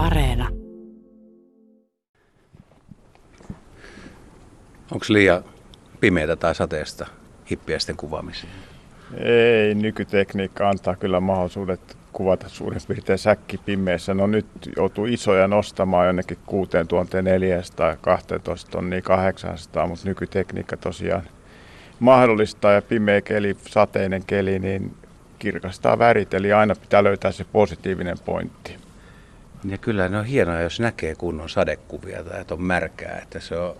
Areena. Onko liian pimeätä tai sateesta hippiäisten kuvaamiseen? Ei, nykytekniikka antaa kyllä mahdollisuudet kuvata suurin piirtein säkki pimeässä. No nyt joutuu isoja nostamaan jonnekin 6400, 12 tonnia 800, mutta nykytekniikka tosiaan mahdollistaa ja pimeä keli, sateinen keli, niin kirkastaa värit, eli aina pitää löytää se positiivinen pointti. Ja kyllä ne on hienoja, jos näkee kunnon sadekuvia tai että on märkää, että se on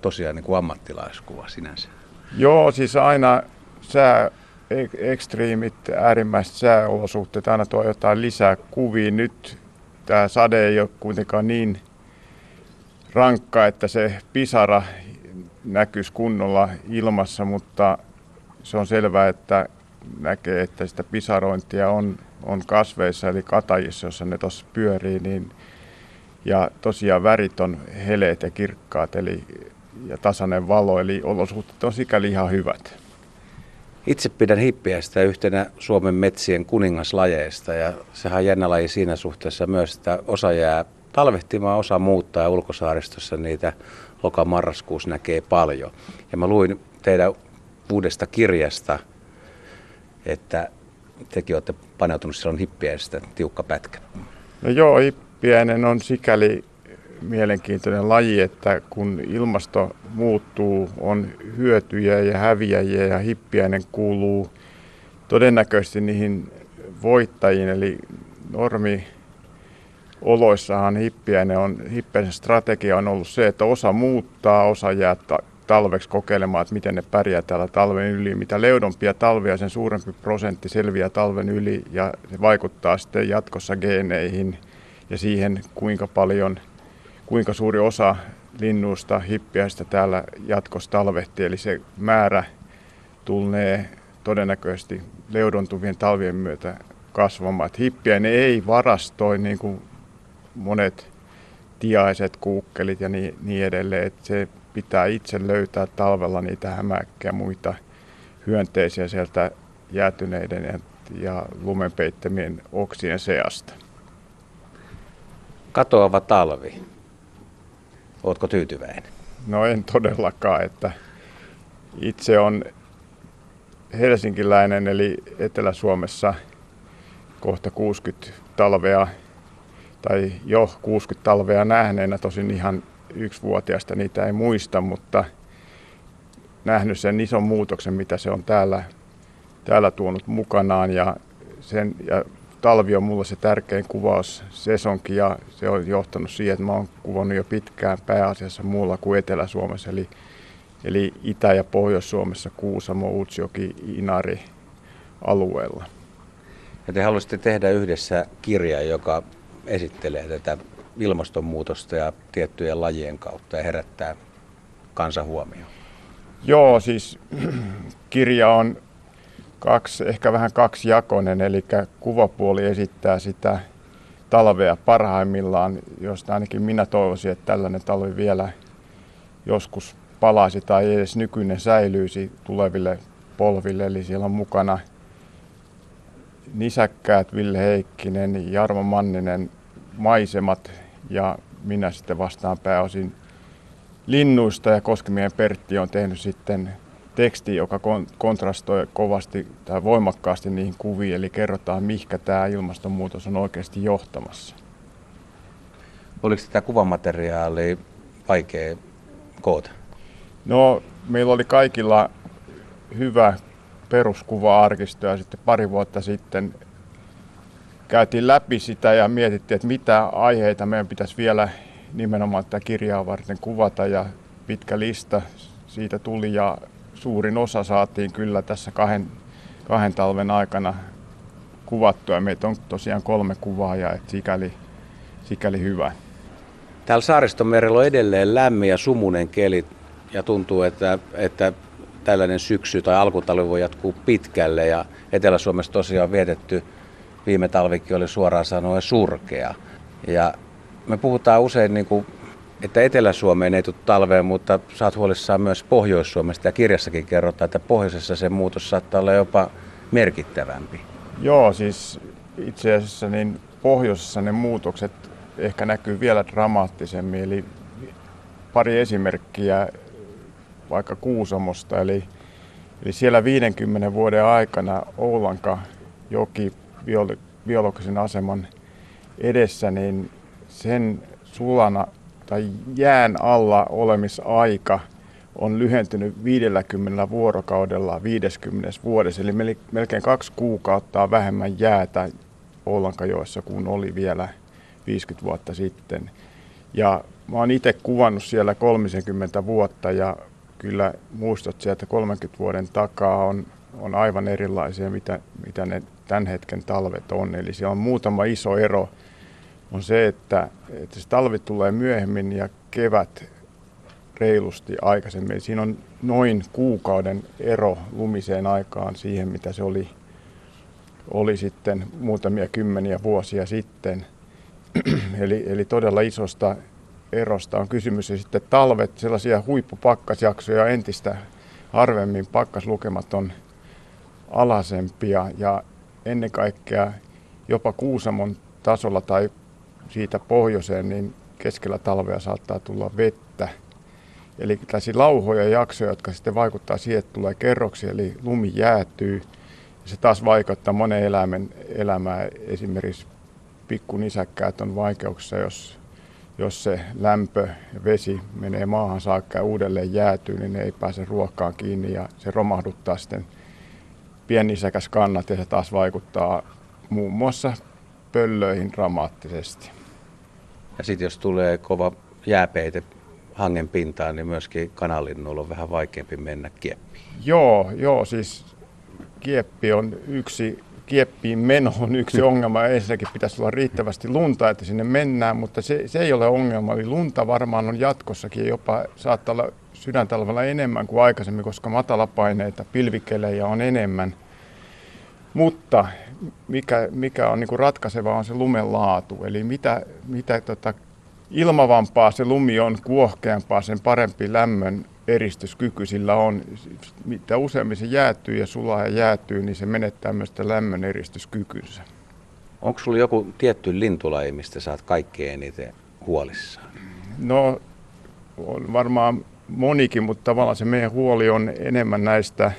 tosiaan niin kuin ammattilaiskuva sinänsä. Joo, siis aina sää, ekstriimit, äärimmäiset sääolosuhteet aina tuo jotain lisää kuvia. Nyt tämä sade ei ole kuitenkaan niin rankka, että se pisara näkyisi kunnolla ilmassa, mutta se on selvää, että näkee, että sitä pisarointia on, on kasveissa eli katajissa, jossa ne tuossa pyörii, niin, ja tosiaan värit on heleet ja kirkkaat eli, ja tasainen valo, eli olosuhteet on sikäli ihan hyvät. Itse pidän hippiästä yhtenä Suomen metsien kuningaslajeista ja sehän on jännä laji siinä suhteessa myös, että osa jää talvehtimaan, osa muuttaa ja ulkosaaristossa niitä loka-marraskuussa näkee paljon. Ja mä luin teidän uudesta kirjasta, että tekin olette paneutunut silloin hippiäistä tiukka pätkä. No joo, hippiäinen on sikäli mielenkiintoinen laji, että kun ilmasto muuttuu, on hyötyjä ja häviäjiä ja hippiäinen kuuluu todennäköisesti niihin voittajiin, eli normi oloissahan hippiäinen on, hippiäisen strategia on ollut se, että osa muuttaa, osa jää talveksi kokeilemaan, että miten ne pärjää täällä talven yli. Mitä leudompia talvia, sen suurempi prosentti selviää talven yli ja se vaikuttaa sitten jatkossa geeneihin ja siihen, kuinka paljon, kuinka suuri osa linnuista, hippiäistä täällä jatkossa talvehtii. Eli se määrä tulee todennäköisesti leudontuvien talvien myötä kasvamaan. Että hippiäinen ei varastoi niin kuin monet tiaiset, kuukkelit ja niin, niin edelleen. Että se pitää itse löytää talvella niitä hämäkkiä ja muita hyönteisiä sieltä jäätyneiden ja, ja lumenpeittämien oksien seasta. Katoava talvi. Oletko tyytyväinen? No en todellakaan, että itse on helsinkiläinen eli Etelä-Suomessa kohta 60 talvea tai jo 60 talvea nähneenä, tosin ihan yksivuotiaasta niitä ei muista, mutta nähnyt sen ison muutoksen, mitä se on täällä, täällä tuonut mukanaan ja, sen, ja talvi on mulle se tärkein kuvaus sesonkin ja se on johtanut siihen, että mä oon kuvannut jo pitkään pääasiassa muulla kuin Etelä-Suomessa, eli, eli Itä- ja Pohjois-Suomessa Kuusamo, Utsjoki, Inari alueella. Ja te haluaisitte tehdä yhdessä kirja, joka esittelee tätä ilmastonmuutosta ja tiettyjen lajien kautta ja herättää kansan huomioon? Joo, siis kirja on kaksi, ehkä vähän kaksijakoinen, eli kuvapuoli esittää sitä talvea parhaimmillaan, josta ainakin minä toivoisin, että tällainen talvi vielä joskus palaisi tai edes nykyinen säilyisi tuleville polville. Eli siellä on mukana nisäkkäät, Ville Heikkinen, Jarmo Manninen, maisemat ja minä sitten vastaan pääosin linnuista ja Koskemien Pertti on tehnyt sitten teksti, joka kontrastoi kovasti tai voimakkaasti niihin kuviin, eli kerrotaan, mihinkä tämä ilmastonmuutos on oikeasti johtamassa. Oliko tämä kuvamateriaali vaikea koota? No, meillä oli kaikilla hyvä peruskuva-arkisto ja sitten pari vuotta sitten käytiin läpi sitä ja mietittiin, että mitä aiheita meidän pitäisi vielä nimenomaan tätä kirjaa varten kuvata ja pitkä lista siitä tuli ja suurin osa saatiin kyllä tässä kahden, kahden talven aikana kuvattua. Meitä on tosiaan kolme kuvaajaa, että sikäli, sikäli hyvä. Täällä saaristomerellä on edelleen lämmin ja sumunen keli ja tuntuu, että, että tällainen syksy tai alkutalvi voi jatkuu pitkälle ja Etelä-Suomessa tosiaan vietetty viime talvikin oli suoraan sanoen surkea. Ja me puhutaan usein, niin kuin, että Etelä-Suomeen ei tule talveen, mutta saat huolissaan myös Pohjois-Suomesta. Ja kirjassakin kerrotaan, että pohjoisessa se muutos saattaa olla jopa merkittävämpi. Joo, siis itse asiassa niin pohjoisessa ne muutokset ehkä näkyy vielä dramaattisemmin. Eli pari esimerkkiä vaikka Kuusamosta. Eli, eli siellä 50 vuoden aikana Oulanka joki biologisen aseman edessä, niin sen sulana tai jään alla olemisaika on lyhentynyt 50 vuorokaudella 50 vuodessa, eli melkein kaksi kuukautta vähemmän jäätä Oulankajoessa kuin oli vielä 50 vuotta sitten. Ja mä oon itse kuvannut siellä 30 vuotta ja kyllä muistot sieltä 30 vuoden takaa on, on aivan erilaisia, mitä, mitä ne tämän hetken talvet on. Eli siellä on muutama iso ero. On se, että, että se talvi tulee myöhemmin ja kevät reilusti aikaisemmin. Siinä on noin kuukauden ero lumiseen aikaan siihen, mitä se oli, oli sitten muutamia kymmeniä vuosia sitten. eli, eli todella isosta erosta on kysymys. Ja sitten talvet, sellaisia huippupakkasjaksoja entistä harvemmin pakkaslukemat on alasempia ja ennen kaikkea jopa Kuusamon tasolla tai siitä pohjoiseen, niin keskellä talvea saattaa tulla vettä. Eli tällaisia lauhoja jaksoja, jotka sitten vaikuttaa siihen, että tulee kerroksia, eli lumi jäätyy. Ja se taas vaikuttaa monen eläimen elämää. Esimerkiksi pikkunisäkkäät on vaikeuksissa, jos, jos se lämpö ja vesi menee maahan saakka ja uudelleen jäätyy, niin ne ei pääse ruokkaan kiinni ja se romahduttaa sitten pienisäkäs kannat ja se taas vaikuttaa muun muassa pöllöihin dramaattisesti. Ja sitten jos tulee kova jääpeite hangen pintaan, niin myöskin kanalinnuilla on vähän vaikeampi mennä kieppiin. Joo, joo, siis kieppi on yksi, kieppiin meno on yksi ongelma. Ensinnäkin pitäisi olla riittävästi lunta, että sinne mennään, mutta se, se ei ole ongelma. Eli lunta varmaan on jatkossakin jopa, saattaa olla sydäntalvella enemmän kuin aikaisemmin, koska matalapaineita, pilvikelejä on enemmän. Mutta mikä, mikä on niin ratkaiseva on se lumen laatu. Eli mitä, mitä tota, ilmavampaa se lumi on, kuohkeampaa, sen parempi lämmön eristyskyky sillä on. Mitä useammin se jäätyy ja sulaa ja jäätyy, niin se menettää myös lämmön eristyskykynsä. Onko sulla joku tietty lintulaji, mistä saat kaikkein eniten huolissaan? No, on varmaan monikin, mutta tavallaan se meidän huoli on enemmän näistä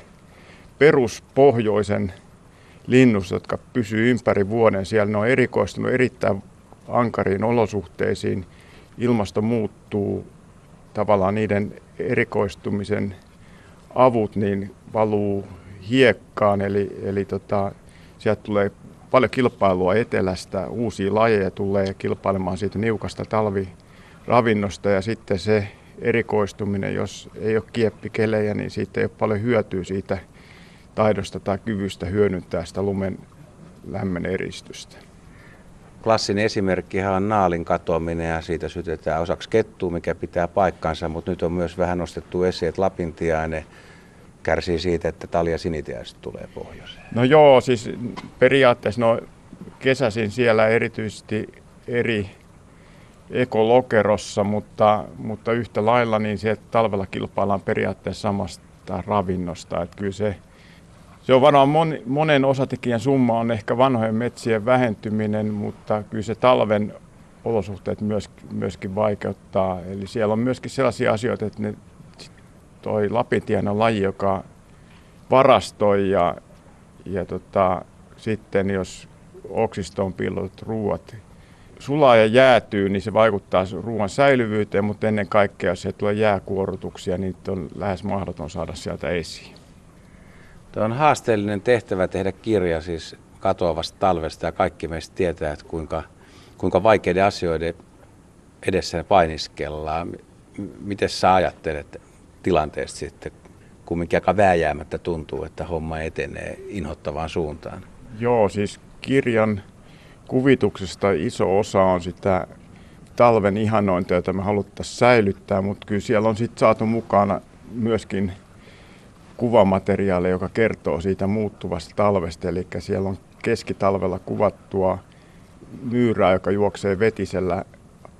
peruspohjoisen linnusta, jotka pysyy ympäri vuoden. Siellä ne on erikoistunut erittäin ankariin olosuhteisiin. Ilmasto muuttuu, tavallaan niiden erikoistumisen avut niin valuu hiekkaan, eli, eli tota, sieltä tulee paljon kilpailua etelästä, uusia lajeja tulee kilpailemaan siitä niukasta talviravinnosta ja sitten se erikoistuminen, jos ei ole kieppikelejä, niin siitä ei ole paljon hyötyä siitä taidosta tai kyvystä hyödyntää sitä lumen lämmön eristystä. Klassinen esimerkki on naalin katoaminen ja siitä sytetään osaksi kettua, mikä pitää paikkansa, mutta nyt on myös vähän nostettu esiin, että Lapintiainen kärsii siitä, että talja sinitiäiset tulee pohjoiseen. No joo, siis periaatteessa no, kesäsin siellä erityisesti eri ekolokerossa, mutta, mutta yhtä lailla niin sieltä talvella kilpaillaan periaatteessa samasta ravinnosta. Että kyllä se, se on varmaan mon, monen osatekijän summa on ehkä vanhojen metsien vähentyminen, mutta kyllä se talven olosuhteet myös, myöskin vaikeuttaa. Eli siellä on myöskin sellaisia asioita, että ne, toi Lapintien on laji, joka varastoi ja, ja tota, sitten jos oksistoon pillut ruuat sulaa ja jäätyy, niin se vaikuttaa ruoan säilyvyyteen, mutta ennen kaikkea jos se tulee jääkuorutuksia, niin on lähes mahdoton saada sieltä esiin. Tuo on haasteellinen tehtävä tehdä kirja siis katoavasta talvesta ja kaikki meistä tietää, että kuinka, kuinka vaikeiden asioiden edessä painiskellaan. Miten sä ajattelet tilanteesta sitten, kumminkin aika vääjäämättä tuntuu, että homma etenee inhottavaan suuntaan? Joo, siis kirjan kuvituksesta iso osa on sitä talven ihanointia, jota me haluttaisiin säilyttää, mutta kyllä siellä on sitten saatu mukana myöskin kuvamateriaali, joka kertoo siitä muuttuvasta talvesta. Eli siellä on keskitalvella kuvattua myyrää, joka juoksee vetisellä,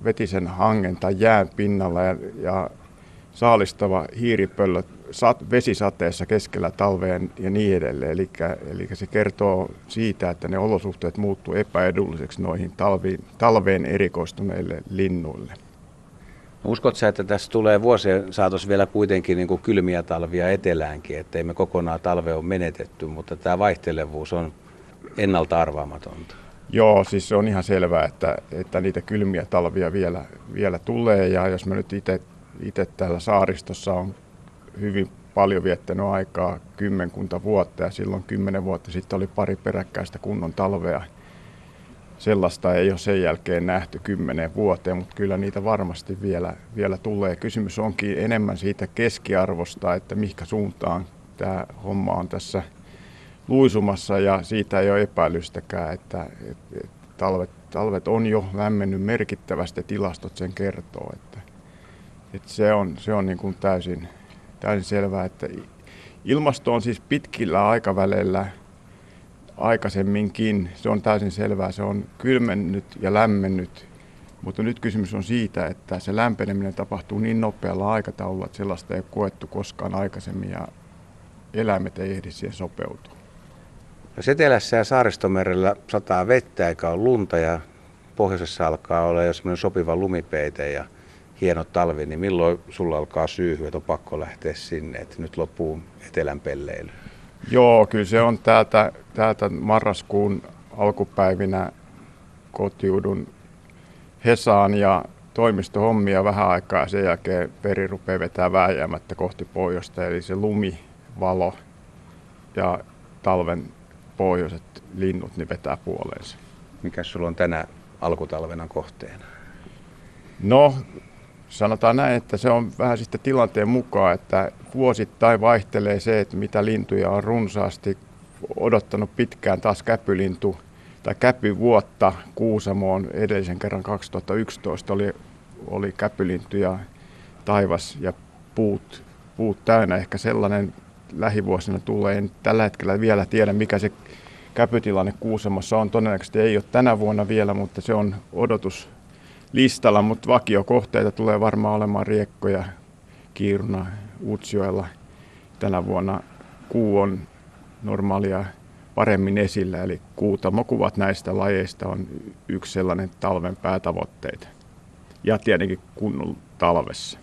vetisen hangen tai jään pinnalla ja, ja saalistava hiiripöllö sat, vesisateessa keskellä talveen ja niin edelleen. Eli, eli se kertoo siitä, että ne olosuhteet muuttuu epäedulliseksi noihin talviin, talveen erikoistuneille linnuille. Uskotko sä, että tässä tulee vuosien saatossa vielä kuitenkin niin kuin kylmiä talvia eteläänkin, että me kokonaan talve ole menetetty, mutta tämä vaihtelevuus on ennalta arvaamatonta? Joo, siis se on ihan selvää, että, että niitä kylmiä talvia vielä, vielä tulee ja jos mä nyt itse täällä saaristossa on hyvin paljon viettänyt aikaa kymmenkunta vuotta ja silloin kymmenen vuotta sitten oli pari peräkkäistä kunnon talvea. Sellaista ei ole sen jälkeen nähty kymmenen vuoteen, mutta kyllä niitä varmasti vielä, vielä tulee. Kysymys onkin enemmän siitä keskiarvosta, että mihinkä suuntaan tämä homma on tässä luisumassa ja siitä ei ole epäilystäkään, että, että talvet, talvet on jo lämmennyt merkittävästi tilastot sen kertoo, että, että se on, se on niin kuin täysin, täysin selvää, että ilmasto on siis pitkillä aikaväleillä aikaisemminkin, se on täysin selvää, se on kylmennyt ja lämmennyt, mutta nyt kysymys on siitä, että se lämpeneminen tapahtuu niin nopealla aikataululla, että sellaista ei ole koettu koskaan aikaisemmin ja eläimet ei ehdi siihen sopeutua. Jos etelässä ja saaristomerellä sataa vettä eikä ole lunta ja pohjoisessa alkaa olla jo sopiva lumipeite ja hieno talvi, niin milloin sulla alkaa syyhyä, että on pakko lähteä sinne, että nyt loppuu etelän pelleily? Joo, kyllä se on täältä, täältä marraskuun alkupäivinä kotiudun Hesaan ja toimistohommia vähän aikaa ja sen jälkeen peri rupeaa vetää vääjäämättä kohti pohjoista, eli se lumi, valo ja talven pohjoiset linnut niin vetää puoleensa. Mikä sulla on tänä alkutalvena kohteena? No, sanotaan näin, että se on vähän sitten tilanteen mukaan, että vuosittain vaihtelee se, että mitä lintuja on runsaasti odottanut pitkään taas käpylintu tai käpyvuotta Kuusamoon edellisen kerran 2011 oli, oli käpylintuja taivas ja puut, puut täynnä. Ehkä sellainen lähivuosina tulee. En tällä hetkellä vielä tiedä, mikä se käpytilanne Kuusamossa on. Todennäköisesti ei ole tänä vuonna vielä, mutta se on odotus listalla, mutta vakiokohteita tulee varmaan olemaan Riekkoja, Kiiruna, Utsjoella. Tänä vuonna kuu on normaalia paremmin esillä, eli kuutamokuvat näistä lajeista on yksi sellainen talven päätavoitteita. Ja tietenkin kunnon talvessa.